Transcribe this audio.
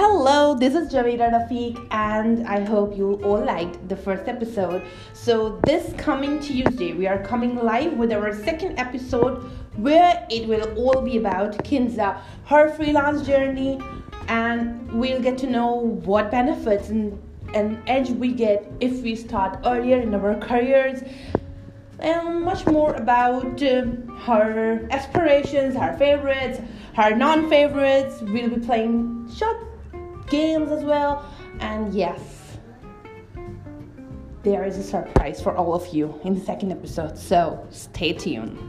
Hello, this is Javeda Rafiq and I hope you all liked the first episode. So this coming Tuesday, we are coming live with our second episode where it will all be about Kinza, her freelance journey, and we'll get to know what benefits and edge we get if we start earlier in our careers, and much more about uh, her aspirations, her favorites, her non-favorites. We'll be playing short games as well. And yes, there is a surprise for all of you in the second episode, so stay tuned.